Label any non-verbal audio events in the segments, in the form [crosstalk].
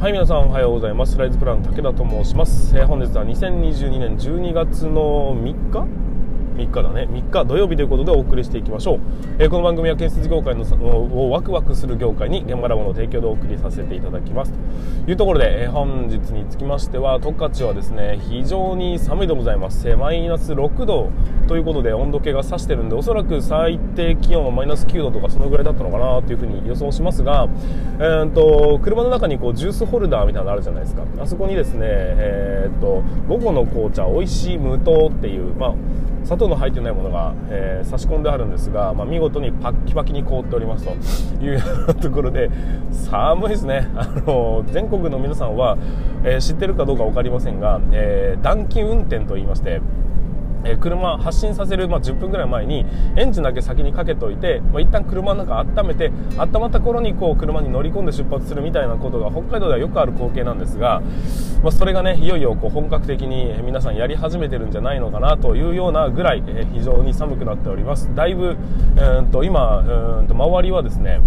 はい皆さんおはようございます。ライズプラン武田と申します、えー、本日は2022年12月の3日3日だね。3日土曜日ということでお送りしていきましょう、えー、この番組は建設業界のをワクワクする業界に現場ラボの提供でお送りさせていただきます。というところで、えー、本日につきましては十勝はですね非常に寒いでございます、マイナス6度ということで温度計が指してるんでおそらく最低気温はマイナス9度とかそのぐらいだったのかなというふうに予想しますが、えーと、車の中にこうジュースホルダーみたいなのあるじゃないですか。あそこにですね、えーと、午後の紅茶美味しい無糖っていう、まあ砂糖の入ってないものが、えー、差し込んであるんですが、まあ、見事にパッキパキに凍っておりますと [laughs] いうようなところで寒いですね。あの全国の皆さんは、えー、知ってるかどうか分かりませんが、えー、暖気運転といいましてえ車発進させる、まあ、10分ぐらい前にエンジンだけ先にかけといて、まあ、一旦車の中温めて温まった頃にこう車に乗り込んで出発するみたいなことが北海道ではよくある光景なんですが、まあ、それがねいよいよこう本格的に皆さんやり始めてるんじゃないのかなというようなぐらい、え非常に寒くなっております。だいぶ、えー、と今うんと周りはですね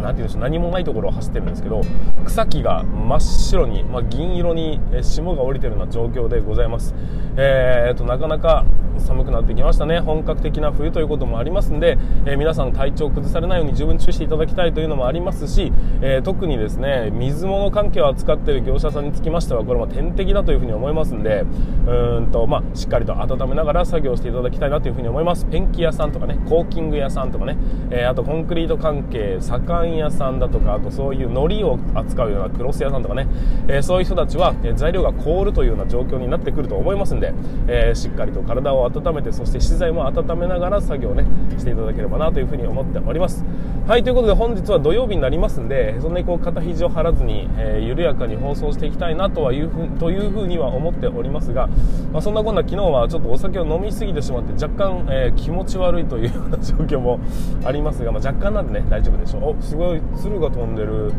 なんていうんでしょう何もないところを走ってるんですけど草木が真っ白に、まあ、銀色に霜が降りてるような状況でございます、えーと、なかなか寒くなってきましたね。本格的な冬ということもありますんで、えー、皆さん体調を崩されないように十分注意していただきたいというのもありますし、えー、特にですね水物関係を扱っている業者さんにつきましてはこれは天敵だというふうに思いますんでうんと、まあ、しっかりと温めながら作業していただきたいなというふうに思います。ペンキ屋さんとかねコーキング屋さんとかね、えー、あとコンクリート関係左官屋さんだとかあとそういう海苔を扱うようなクロス屋さんとかね、えそういう人たちは、え材料が凍るというような状況になってくると思いますんで、えしっかりと体を温めてそして資材も温めながら作業ねしていただければなというふうに思っております。はいということで本日は土曜日になりますんでそんなにこう肩肘を張らずに、え緩やかに放送していきたいなとはいうふというふうには思っておりますが、まあ、そんなこんな昨日はちょっとお酒を飲みすぎてしまって若干、え、気持ち悪いというような状況もありますが、まあ、若干なんでね大丈夫でしょう。すごい鶴が飛んでる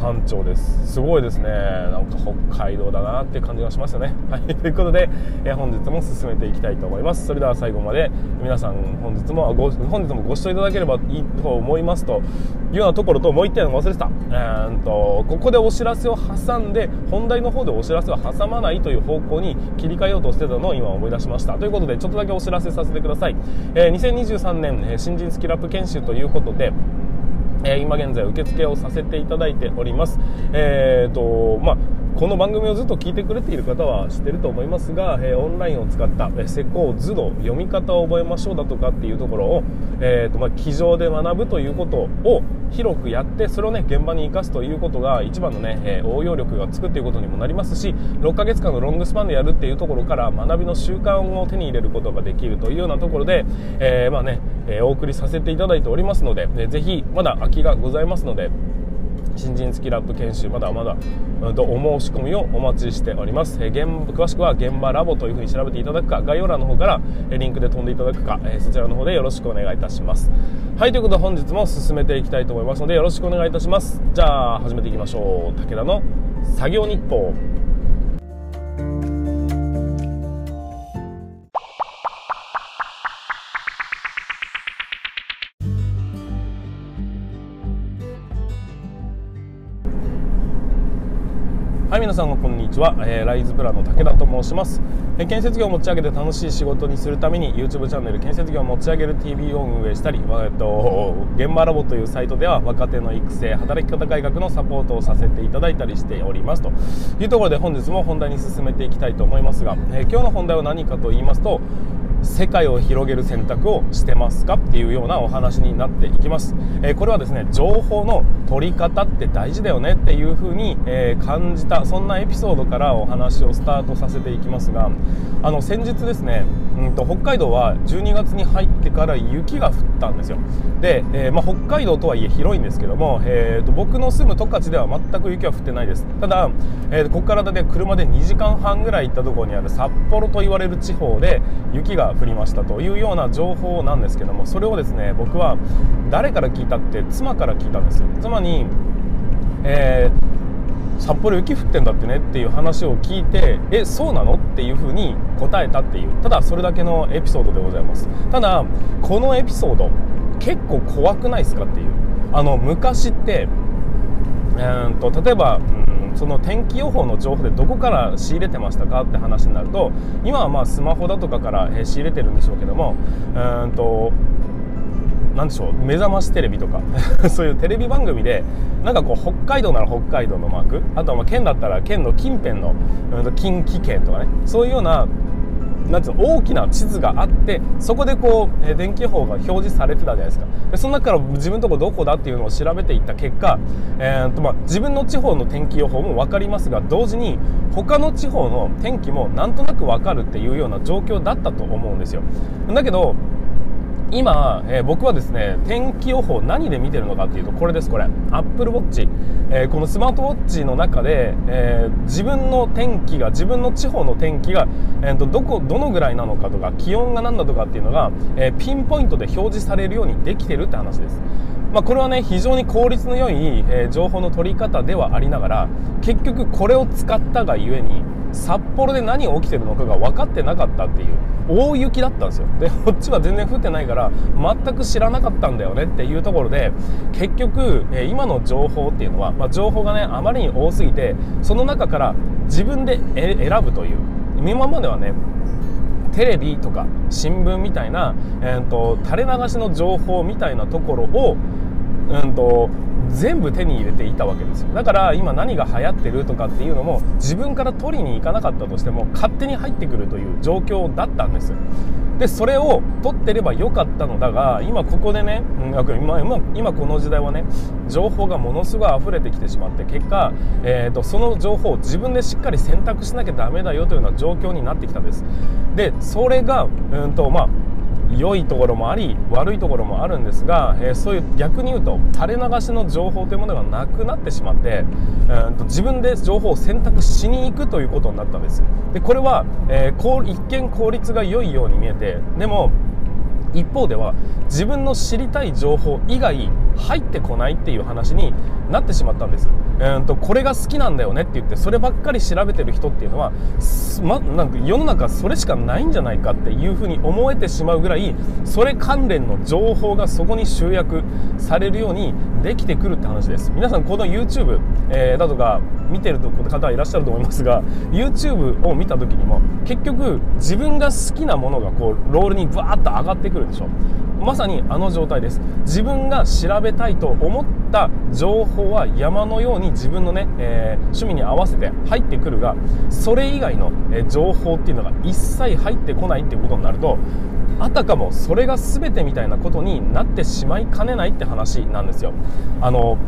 単調です。すごいですね。なんか北海道だなっていう感じがしますよね。はい。[laughs] ということで、えー、本日も進めていきたいと思います。それでは最後まで皆さん本日もご本日もご視聴いただければいいと思いますというようなところともう一点忘れてた。えー、とここでお知らせを挟んで本題の方でお知らせを挟まないという方向に切り替えようとしてたのを今思い出しました。ということでちょっとだけお知らせさせてください、えー、2023年、え新人スキルアップ研修ということで今現在受付をさせていただいております。えーとまあこの番組をずっと聞いてくれている方は知ってると思いますが、えー、オンラインを使った「施工図度読み方を覚えましょう」だとかっていうところを、えーとまあ、机上で学ぶということを広くやってそれをね現場に生かすということが一番のね、えー、応用力がつくっていうことにもなりますし6ヶ月間のロングスパンでやるっていうところから学びの習慣を手に入れることができるというようなところで、えー、まあね、えお送りさせていただいておりますので、えー、ぜひまだ空きがございますので新人付きラップ研修まだまだ、うん、とお申し込みをお待ちしております、えー、現詳しくは現場ラボというふうに調べていただくか概要欄の方から、えリンクで飛んでいただくか、えー、そちらの方でよろしくお願いいたします。はいということで本日も進めていきたいと思いますのでよろしくお願いいたします。じゃあ始めていきましょう。武田の作業日報。さんこんにちは、えー、ライズプラの武田と申します、えー、建設業を持ち上げて楽しい仕事にするために YouTube チャンネル建設業を持ち上げる TV を運営したり、えっと、現場ラボというサイトでは若手の育成働き方改革のサポートをさせていただいたりしておりますと。いうところで本日も本題に進めていきたいと思いますが、えー、今日の本題は何かと言いますと世界を広げる選択をしてますかっていうようなお話になっていきます、え、これはですね情報の取り方って大事だよねっていうふうに、え、感じたそんなエピソードからお話をスタートさせていきますがあの先日ですね、うんと、北海道は12月に入ってから雪が降ったんですよ。で、えー、まあ、北海道とはいえ広いんですけども、えーと、僕の住む十勝では全く雪は降ってないです。ただ、えー、ここからだって車で2時間半ぐらい行ったところにある札幌と言われる地方で雪が降りましたというような情報なんですけどもそれをですね僕は誰から聞いたって妻から聞いたんですよ。妻に、えー、札幌雪降ってんだってねっていう話を聞いてえそうなのっていうふうに答えたっていう。ただそれだけのエピソードでございます。ただこのエピソード結構怖くないですかっていう。あの昔ってえーと、例えば、うん、その天気予報の情報でどこから仕入れてましたかって話になると今はまあスマホだとかから、え仕入れてるんでしょうけども、えーとなんでしょう目覚ましテレビとか [laughs] そういうテレビ番組でなんかこう北海道なら北海道のマークあとはまあ県だったら県の近辺の、近畿圏とかねそういうようななんていうの大きな地図があってそこでこう、え電気予報が表示されてたじゃないですか。でその中から自分のとこどこだっていうのを調べていった結果、えーとまあ、自分の地方の天気予報も分かりますが同時に他の地方の天気もなんとなく分かるっていうような状況だったと思うんですよ。だけど今、えー、僕はですね天気予報何で見てるのかっていうとこれですこれ。Apple Watch、えー、このスマートウォッチの中で、えー、自分の天気が自分の地方の天気が、えーと、どこどのぐらいなのかとか気温が何だとかっていうのが、えピンポイントで表示されるようにできてるって話です。まあ、これはね非常に効率の良い、え情報の取り方ではありながら結局これを使ったがゆえに札幌で何が起きてるのかが分かってなかったっていう大雪だったんですよでこっちは全然降ってないから全く知らなかったんだよねっていうところで結局、え今の情報っていうのは、まあ、情報がねあまりに多すぎてその中から自分で選ぶという今まではねテレビとか新聞みたいな、えーと、垂れ流しの情報みたいなところを、うんと全部手に入れていたわけですよ。だから今何が流行ってるとかっていうのも自分から取りに行かなかったとしても勝手に入ってくるという状況だったんです。でそれを取ってればよかったのだが今ここでね今今今この時代はね情報がものすごい溢れてきてしまって結果、えーと、その情報を自分でしっかり選択しなきゃダメだよというような状況になってきたんです。でそれがうんとまあ良いところもあり悪いところもあるんですが、えー、そういう逆に言うと垂れ流しの情報というものがなくなってしまって、えー、と自分で情報を選択しに行くということになったんです。でこれは、えー、一見効率が良いように見えてでも一方では自分の知りたい情報以外入ってこないっていう話になってしまったんです、えーと、これが好きなんだよねって言ってそればっかり調べてる人っていうのは、ま、なんか世の中それしかないんじゃないかっていうふうに思えてしまうぐらいそれ関連の情報がそこに集約されるようにできてくるって話です。皆さんこの YouTube、えー、だとか見てる方はいらっしゃると思いますが YouTube を見た時にも結局自分が好きなものがこうロールにバーッと上がってくるでしょ。まさにあの状態です。自分が調べたいと思った情報は山のように自分のね、えー、趣味に合わせて入ってくるがそれ以外の、え、情報っていうのが一切入ってこないっていうことになるとあたかもそれが全てみたいなことになってしまいかねないって話なんですよ。あの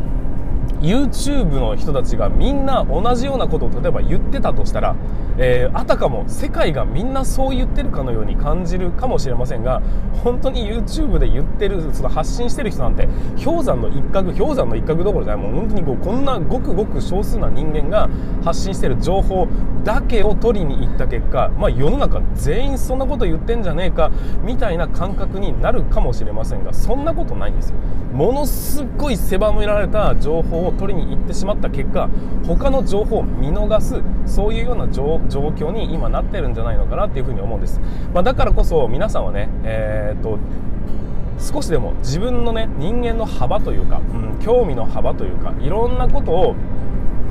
YouTube の人たちがみんな同じようなことを例えば言ってたとしたら、えー、あたかも世界がみんなそう言ってるかのように感じるかもしれませんが本当に YouTube で言ってるその発信してる人なんて氷山の一角氷山の一角どころじゃない。もう本当にこうこんなごくごく少数な人間が発信してる情報だけを取りに行った結果、まあ、世の中全員そんなこと言ってんじゃねえかみたいな感覚になるかもしれませんがそんなことないんですよ。ものすごい狭められた情報を取りに行ってしまった結果他の情報を見逃すそういうような状況に今なってるんじゃないのかなっていうふうに思うんです、まあ、だからこそ皆さんはね、えー、っと少しでも自分のね人間の幅というか、うん、興味の幅というかいろんなことを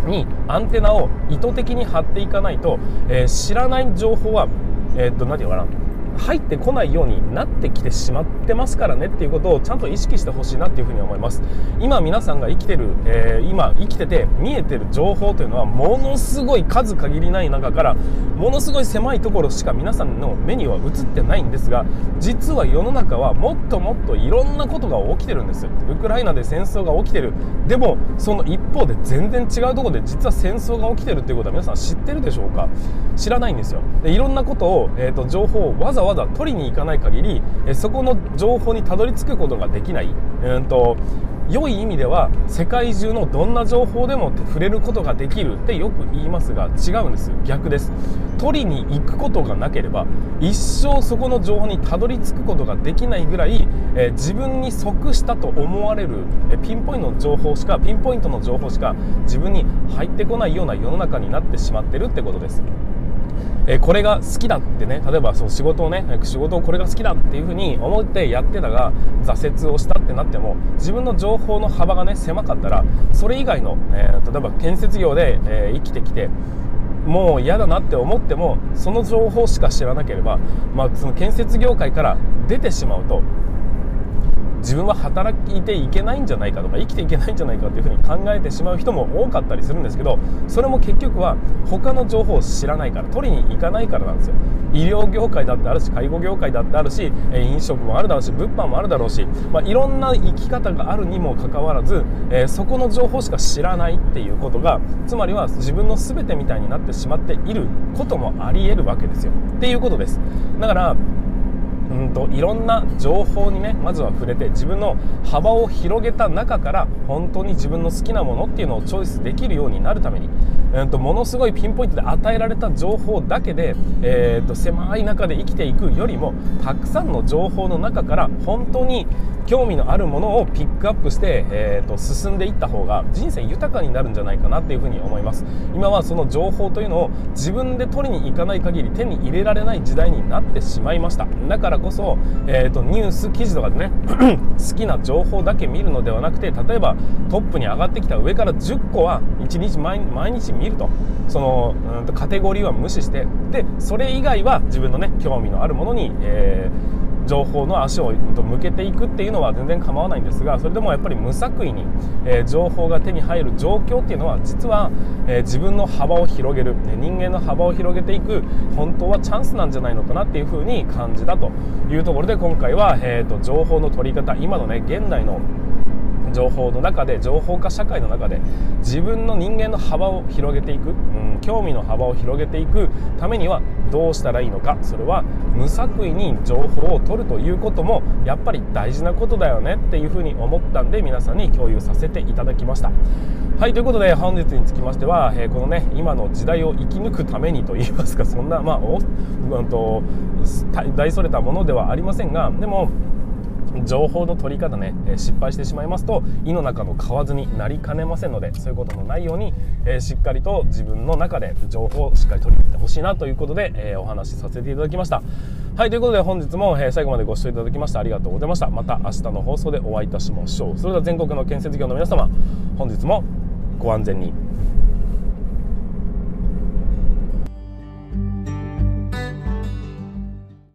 にアンテナを意図的に張っていかないと、えー、知らない情報は、えー、っと何て言うかな入ってこないようになってきてしまってますからねっていうことをちゃんと意識してほしいなっていうふに思います。今皆さんが生きてる、えー、今生きてて見えてる情報というのはものすごい数限りない中からものすごい狭いところしか皆さんの目には映ってないんですが実は世の中はもっともっといろんなことが起きてるんです。ウクライナで戦争が起きてる。でもその一方で全然違うところで実は戦争が起きてるっていうことは皆さん知ってるでしょうか？知らないんですよ。でいろんなことを、えーと、情報をわざわざわざ取りに行かない限り、えそこの情報にたどり着くことができない、えーと良い意味では世界中のどんな情報でも触れることができるってよく言いますが違うんです逆です。取りに行くことがなければ一生そこの情報にたどり着くことができないぐらい、えー、自分に即したと思われる、えー、ピンポイントの情報しかピンポイントの情報しか自分に入ってこないような世の中になってしまってるってことです。え、これが好きだってね例えばその仕事をね仕事をこれが好きだっていうふうに思ってやってたが挫折をしたってなっても自分の情報の幅がね狭かったらそれ以外の、えー、例えば建設業で、えー、生きてきてもう嫌だなって思ってもその情報しか知らなければ、まあ、その建設業界から出てしまうと自分は働いていけないんじゃないかとか生きていけないんじゃないかというふうに考えてしまう人も多かったりするんですけどそれも結局は他の情報を知らないから取りに行かないからなんですよ。医療業界だってあるし介護業界だってあるし飲食もあるだろうし物販もあるだろうし、まあ、いろんな生き方があるにもかかわらず、えー、そこの情報しか知らないっていうことがつまりは自分の全てみたいになってしまっていることもありえるわけですよ。っていうことです。だからうんといろんな情報にねまずは触れて自分の幅を広げた中から本当に自分の好きなものっていうのをチョイスできるようになるために、うんと、ものすごいピンポイントで与えられた情報だけで、えーと、狭い中で生きていくよりもたくさんの情報の中から本当に興味のあるものをピックアップして、えーと、進んでいった方が人生豊かになるんじゃないかなっていうふうに思います。今はその情報というのを自分で取りに行かない限り手に入れられない時代になってしまいました。だからこそ、えーと、ニュース記事とかでね [clears throat] 好きな情報だけ見るのではなくて例えばトップに上がってきた上から10個は1日毎日見ると。そのうんとカテゴリーは無視して。でそれ以外は自分のね興味のあるものに、えー情報の足を向けていくっていうのは全然構わないんですがそれでもやっぱり無作為に、え情報が手に入る状況っていうのは実は、え自分の幅を広げる。人間の幅を広げていく本当はチャンスなんじゃないのかなっていうふうに感じたというところで今回は、えーと、情報の取り方今のね現代の情報の中で情報化社会の中で自分の人間の幅を広げていく、うん、興味の幅を広げていくためにはどうしたらいいのか。それは無作為に情報を取るということもやっぱり大事なことだよねっていうふうに思ったんで皆さんに共有させていただきました。はいということで本日につきましては、えー、このね今の時代を生き抜くためにといいますかそんなまあ、うんと、大それたものではありませんがでも情報の取り方ね失敗してしまいますと胃の中の蛙になりかねませんのでそういうことのないように、えしっかりと自分の中で情報をしっかり取り入れてほしいなということで、えお話しさせていただきました。はいということで本日も、え最後までご視聴いただきましてありがとうございました。また明日の放送でお会いいたしましょう。それでは全国の建設業の皆様本日もご安全に。